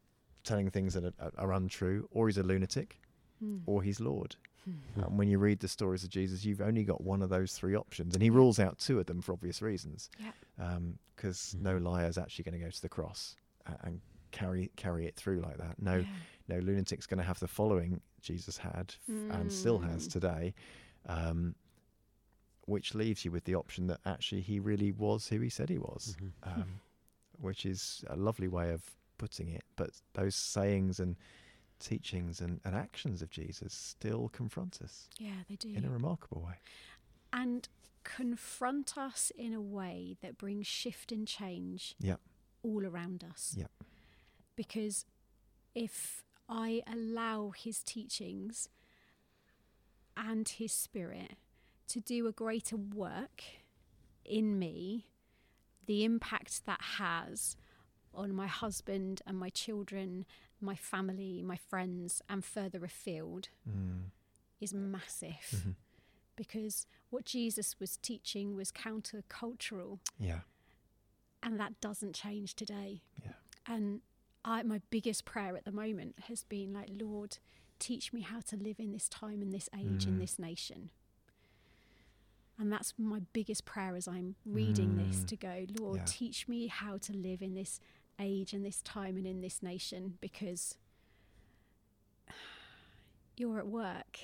telling things that are, are untrue, or he's a lunatic, Hmm. or he's Lord." Hmm. And when you read the stories of Jesus, you've only got one of those three options, and he rules out two of them for obvious reasons. Yeah. Because Mhm. no liar is actually going to go to the cross and, and carry carry it through like that. No, Yeah. no lunatic's going to have the following Jesus had f- and still has Mm. today, um, which leaves you with the option that actually he really was who he said he was, Mhm. um, which is a lovely way of putting it. But those sayings and teachings and, and actions of Jesus still confront us Yeah, they do. in a remarkable way. and confront us in a way that brings shift and change Yep. all around us. Yep. Because if I allow his teachings and his spirit to do a greater work in me, the impact that has on my husband and my children, my family, my friends, and further afield Mm. is massive Mhm. because what Jesus was teaching was countercultural, Yeah. and that doesn't change today. Yeah. And I, my biggest prayer at the moment has been like, Lord, teach me how to live in this time, in this age, in Mm. this nation. And that's my biggest prayer as I'm reading this Mm. to go, Lord, Yeah. teach me how to live in this age and this time and in this nation because you're at work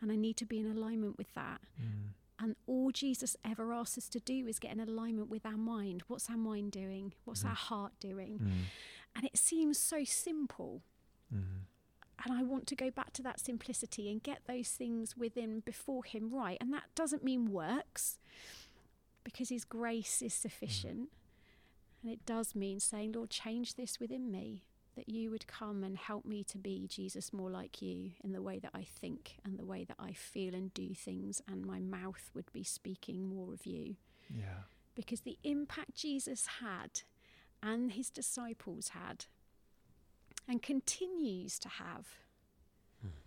and I need to be in alignment with that. Mm. And all Jesus ever asks us to do is get in alignment with our mind. What's our mind doing? What's Mhm. our heart doing? Mm. And it seems so simple. Mm. And I want to go back to that simplicity and get those things within before Him right. And that doesn't mean works, because His grace is sufficient. And it does mean saying, Lord, change this within me, that you would come and help me to be, Jesus, more like you in the way that I think and the way that I feel and do things, and my mouth would be speaking more of you. Yeah. Because the impact Jesus had and his disciples had and continues to have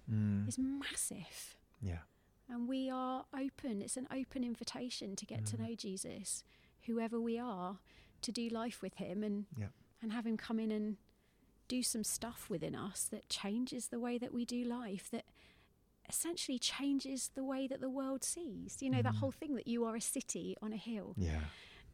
Mm. is massive. Yeah. And we are open. It's an open invitation to get to Mm. know Jesus, whoever we are, to do life with him and Yep. and have him come in and do some stuff within us that changes the way that we do life, that essentially changes the way that the world sees. You know, that Mm. whole thing that you are a city on a hill, Yeah.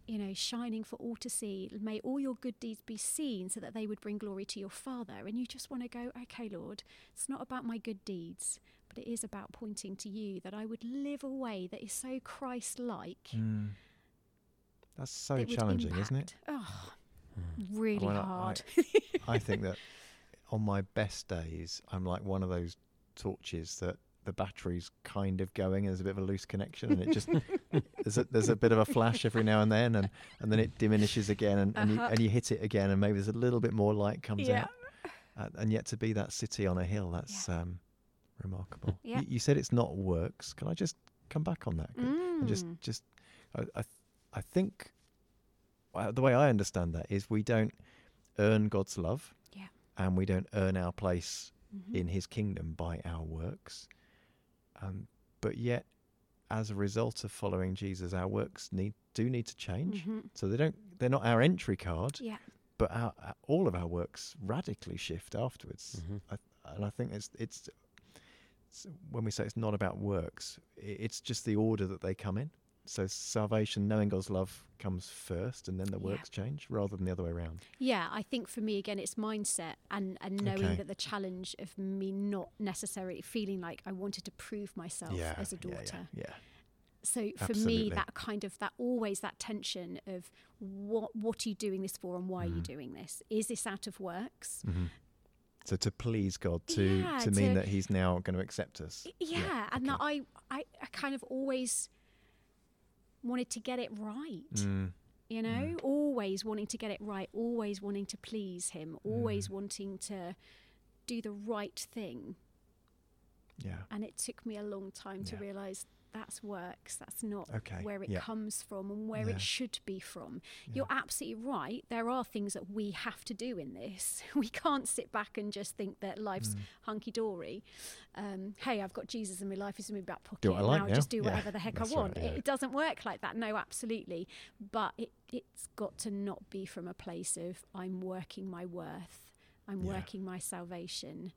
you know, shining for all to see. May all your good deeds be seen so that they would bring glory to your Father. And you just want to go, okay, Lord, it's not about my good deeds, but it is about pointing to you that I would live a way that is so Christ like. Mm. That's so challenging, isn't it? Oh, Mm. really Well, I- hard. I think that on my best days, I'm like one of those torches that the battery's kind of going and there's a bit of a loose connection and it just there's a there's a bit of a flash every now and then and, and then it diminishes again and, and, you, Uh-huh. and you hit it again and maybe there's a little bit more light comes Yeah. out uh, and yet to be that city on a hill that's um, remarkable. Yeah. You, you said it's not works. Can I just come back on that? and just Mm. just I I, I think the way I understand that is we don't earn God's love, Yeah. and we don't earn our place Mhm. in His kingdom by our works, um, but yet as a result of following Jesus, our works need do need to change. Mhm. So they don't they're not our entry card, Yeah. but our, our- all of our works radically shift afterwards. Mhm. I, and I think it's, it's it's when we say it's not about works, it's just the order that they come in. So salvation, knowing God's love, comes first, and then the Yeah. works change, rather than the other way around. Yeah, I think for me again, it's mindset and and knowing Okay. that the challenge of me not necessarily feeling like I wanted to prove myself as a daughter. Yeah, yeah. So for Absolutely. me, that kind of that always that tension of what what are you doing this for and why are you Mhm. doing this? Is this out of works? Mhm. So to please God, to Yeah, to mean to- that He's now going to accept us. Yeah, and that. I, I I kind of always wanted to get it right. Mm, You know, always wanting to get it right, always wanting to please him, always wanting to do the right thing. yeah. And it took me a long time to realize that's works. That's not Okay, where it yeah. comes from and where Yeah. it should be from. Yeah. You're absolutely right. There are things that we have to do in this. We can't sit back and just think that life's Mm. hunky dory. Um, hey, I've got Jesus in my life. It's in my back pocket. Do I and like now now. just do whatever the heck I that's right, want. yeah. It, it doesn't work like that. No, absolutely. But it, it's got to not be from a place of I'm working my worth. I'm working my salvation.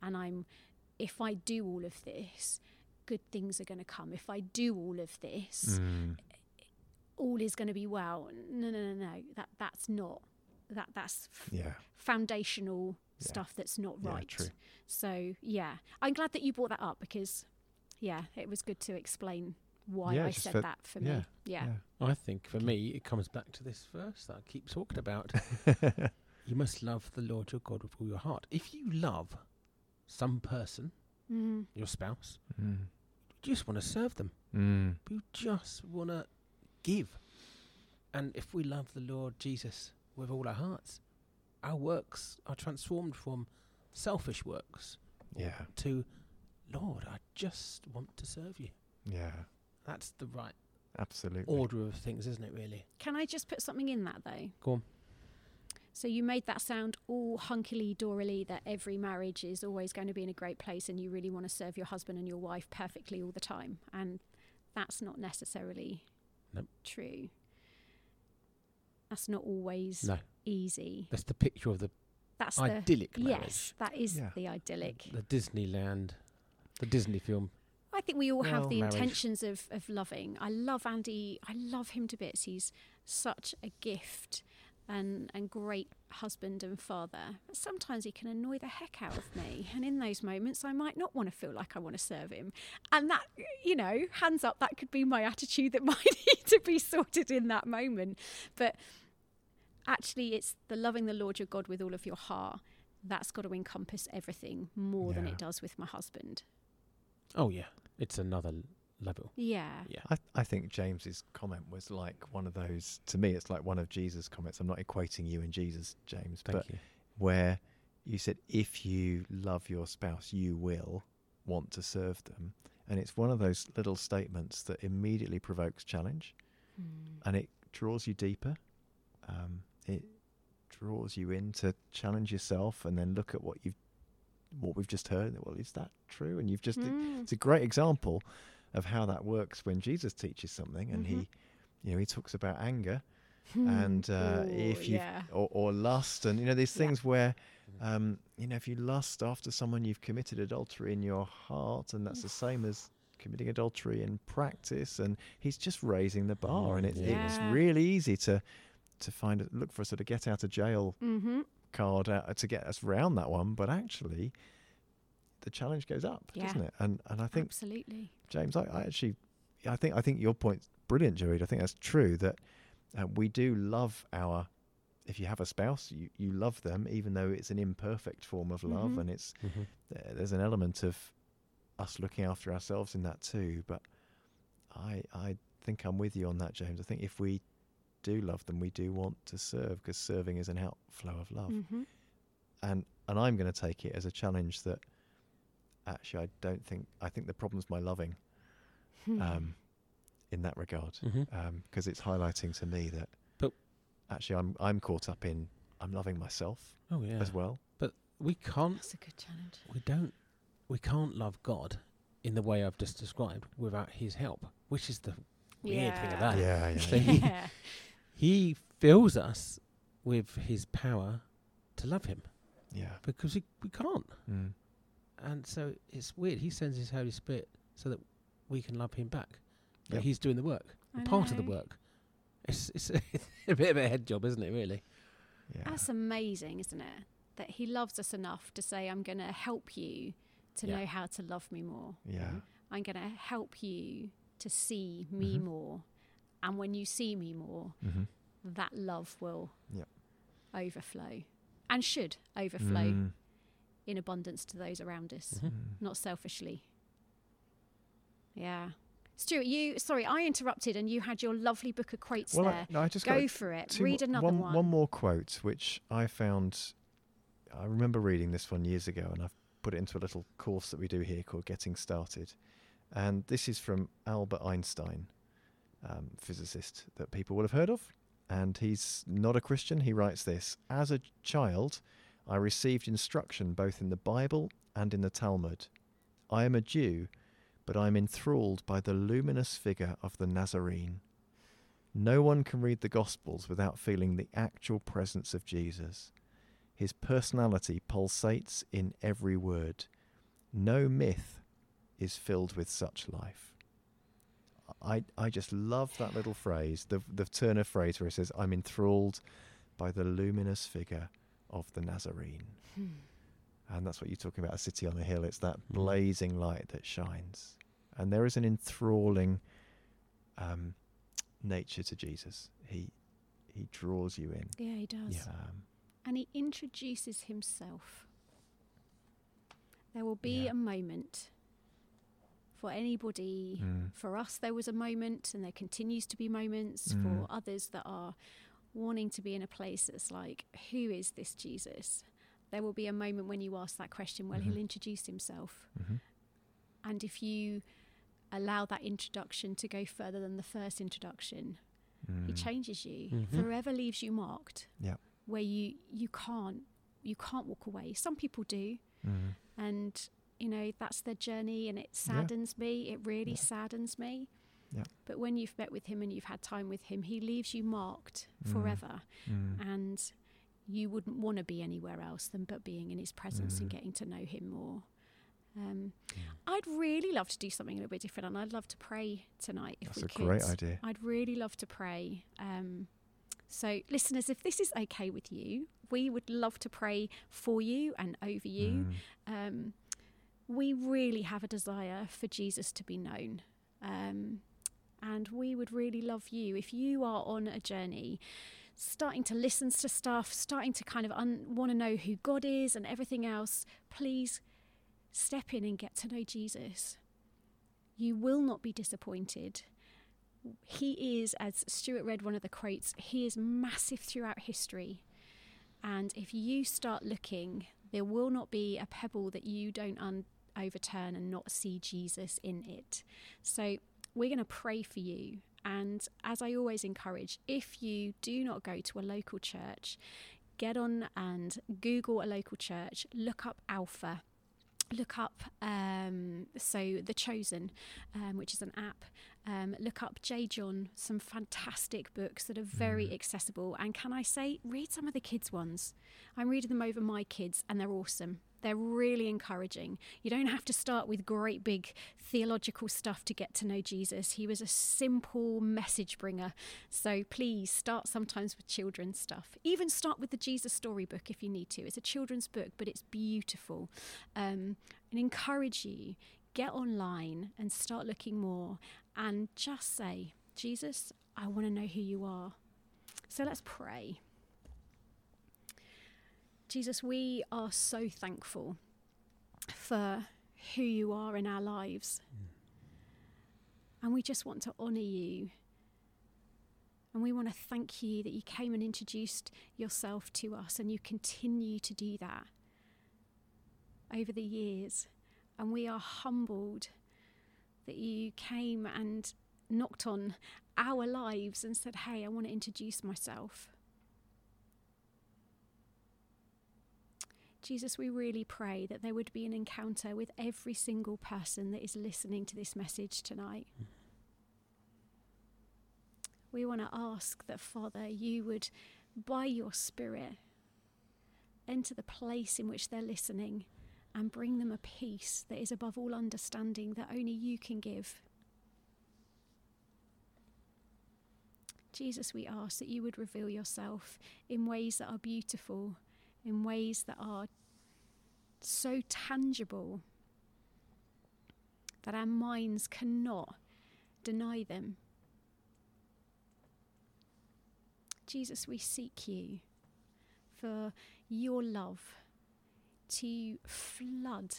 And I'm, if I do all of this, good things are going to come. If I do all of this, Mm, all is going to be well. No, no, no, no. That that's not. That that's f- yeah. foundational Yeah. stuff that's not right. true. So yeah, I'm glad that you brought that up because yeah, it was good to explain why Yeah, I said for- that for yeah, me. Yeah. I think for me, it comes back to this verse that I keep talking about. you must love the Lord your God with all your heart. If you love some person, Mm. your spouse, Mm, you just want to serve them. mm, You just want to give. And if we love the Lord Jesus with all our hearts, our works are transformed from selfish works yeah. to, Lord, I just want to serve you. Yeah. That's the right Absolutely. order of things, isn't it, really? Can I just put something in that though? Go on. So you made that sound all hunkily dorily that every marriage is always going to be in a great place and you really want to serve your husband and your wife perfectly all the time. And that's not necessarily Nope. true. That's not always No, easy. that's the picture of the That's the idyllic marriage. yes, that is Yeah. the idyllic. The Disneyland, the Disney film. I think we all have the marriage. intentions of, of loving. I love Andy. I love him to bits. He's such a gift and and great husband and father. But sometimes he can annoy the heck out of me, and in those moments, I might not want to feel like I want to serve him. And that, you know, hands up, that could be my attitude that might need to be sorted in that moment. But actually, it's the loving the Lord your God with all of your heart. That's got to encompass everything more than it does with my husband. Oh yeah, it's another level. Yeah. Yeah. I, I think James's comment was like one of those. To me, it's like one of Jesus' comments. I'm not equating you and Jesus, James, Thank but you. where you said, "If you love your spouse, you will want to serve them," and it's one of those little statements that immediately provokes challenge, Mm. and it draws you deeper. Um, it draws you in to challenge yourself, and then look at what you've what we've just heard. Well, is that true? And you've just Mm. it's a great example of how that works when Jesus teaches something, and Mhm. he, you know, he talks about anger Hmm. and uh, Ooh, if you yeah. or, or lust, and you know these Yeah. things where, um, you know, if you lust after someone, you've committed adultery in your heart, and that's the same as committing adultery in practice. And he's just raising the bar, and it, it's really easy to to find a- look for a sort of get out of jail Mm-hmm. card out to get us round that one, but actually. The challenge goes up, Yeah. doesn't it? And and I think Absolutely. James, I, I actually, I think, I think your point's brilliant, Jared. I think that's true that uh, we do love our. If you have a spouse, you, you love them, even though it's an imperfect form of love, Mhm. and it's Mhm. uh, there's an element of us looking after ourselves in that too. But I, I think I'm with you on that, James. I think if we do love them, we do want to serve because serving is an outflow of love Mm-hmm. and and I'm going to take it as a challenge that actually I don't think I think the problem's my loving Hmm. um, in that regard because it's highlighting to me that But- actually I'm I'm caught up in I'm loving myself Oh yeah. as well. But we can't. That's a good challenge. We don't. We can't love God in the way I've just described without His help, which is the weird thing Yeah. about it. Yeah, yeah. So he, Yeah. he fills us with His power to love Him Yeah. because we, we can't. Mm. And so it's weird. He sends His Holy Spirit so that we can love Him back. that Yep. He's doing the work, I part of the work. It's it's a bit of a head job, isn't it? Really. Yeah. That's amazing, isn't it? That he loves us enough to say, I'm going to help you to Yeah. know how to love me more. yeah. I'm going to help you to see me Mhm. more. And when you see me more, Mm-hmm. that love will Yep. overflow and should overflow Mm. In abundance to those around us, Mhm. not selfishly. Yeah. Stuart, you, sorry, I interrupted and you had your lovely book of quotes Well, I, there. no, I just Go for it. Read another one, one. One more quote, which I found. I remember reading this one years ago, and I've put it into a little course that we do here called Getting Started. And this is from Albert Einstein, um, physicist that people will have heard of. And he's not a Christian. He writes this As a child, I received instruction both in the Bible and in the Talmud. I am a Jew, but I am enthralled by the luminous figure of the Nazarene. No one can read the Gospels without feeling the actual presence of Jesus. His personality pulsates in every word. No myth is filled with such life. I, I just love that little phrase, the, the turn of phrase where it says, I'm enthralled by the luminous figure of the Nazarene. Hmm. And that's what you're talking about, a city on a hill. It's that Mm. blazing light that shines. And there is an enthralling um, nature to Jesus. He he draws you in. Yeah, he does. Um, And he introduces himself. There will be Yeah. a moment for anybody. mm, For us, there was a moment, and there continues to be moments Mm. for others that are wanting to be in a place that's like, who is this Jesus? There will be a moment when you ask that question. Well, Mhm. he'll introduce himself. mhm. And if you allow that introduction to go further than the first introduction, he Mm. changes you, Mhm. forever leaves you marked. Yeah. Where you you can't you can't walk away. Some people do, Mm. and you know that's their journey, and it Yeah. saddens me. It really Yeah. saddens me. Yeah. But when you've met with him and you've had time with him, he leaves you marked Mm. forever, Mm. and you wouldn't want to be anywhere else than but being in his presence and Mm. getting to know him more. Um, Yeah. I'd really love to do something a little bit different, and I'd love to pray tonight if That's we a could. great idea. I'd really love to pray. Um, so, listeners, if this is okay with you, we would love to pray for you and over you. Mm. Um, we really have a desire for Jesus to be known. And we would really love you if you are on a journey, starting to listen to stuff, starting to kind of un- want to know who God is and everything else. Please step in and get to know Jesus. You will not be disappointed. He is, as Stuart read one of the quotes, he is massive throughout history. And if you start looking, there will not be a pebble that you don't un- overturn and not see Jesus in it. So we're going to pray for you. And as I always encourage, if you do not go to a local church, get on and Google a local church, look up Alpha. Look up um, so the Chosen, um, which is an app. Um, look up J. John, some fantastic books that are very Mm. accessible. And can I say, read some of the kids' ones. I'm reading them over my kids, and they're awesome. They're really encouraging. You don't have to start with great big theological stuff to get to know Jesus. He was a simple message bringer. So please start sometimes with children's stuff. Even start with the Jesus Storybook if you need to. It's a children's book, but it's beautiful. Um, and encourage you get online and start looking more and just say, Jesus, I want to know who you are. So let's pray. Jesus, we are so thankful for who you are in our lives. Mm. And we just want to honour you. And we want to thank you that you came and introduced yourself to us, and you continue to do that over the years. And we are humbled that you came and knocked on our lives and said, Hey, I want to introduce myself. Jesus, we really pray that there would be an encounter with every single person that is listening to this message tonight. We want to ask that, Father, you would, by your Spirit, enter the place in which they're listening and bring them a peace that is above all understanding that only you can give. Jesus, we ask that you would reveal yourself in ways that are beautiful, in ways that are so tangible that our minds cannot deny them. Jesus, we seek you for your love to flood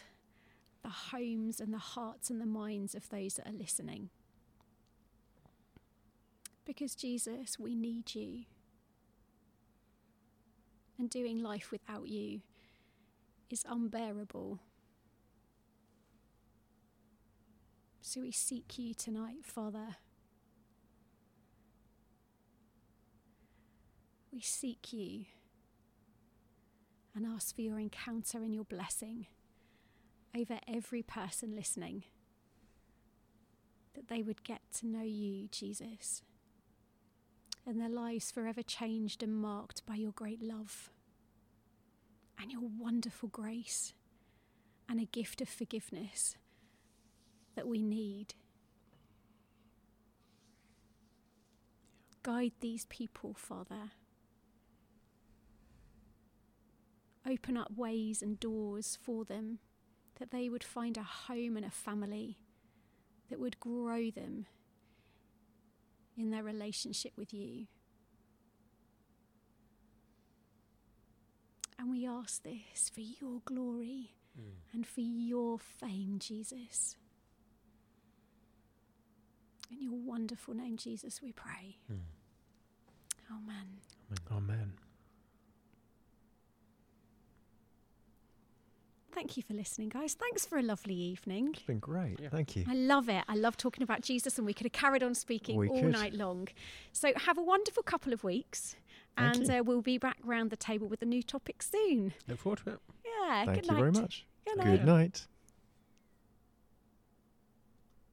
the homes and the hearts and the minds of those that are listening. Because, Jesus, we need you. And doing life without you is unbearable. So we seek you tonight, Father. We seek you and ask for your encounter and your blessing over every person listening. That they would get to know you, Jesus, and their lives forever changed and marked by your great love and your wonderful grace and a gift of forgiveness that we need. Guide these people, Father. Open up ways and doors for them that they would find a home and a family that would grow them in their relationship with you. And we ask this for your glory mm. and for your fame, Jesus. In your wonderful name, Jesus, we pray. Mm. Amen. Amen. Thank you for listening, guys. Thanks for a lovely evening. It's been great. Yeah. Thank you. I love it. I love talking about Jesus, and we could have carried on speaking We all could. night long. So, have a wonderful couple of weeks, Thank and uh, we'll be back round the table with a new topic soon. Look forward to it. Yeah, Thank good you night. very much. Good night. Good night.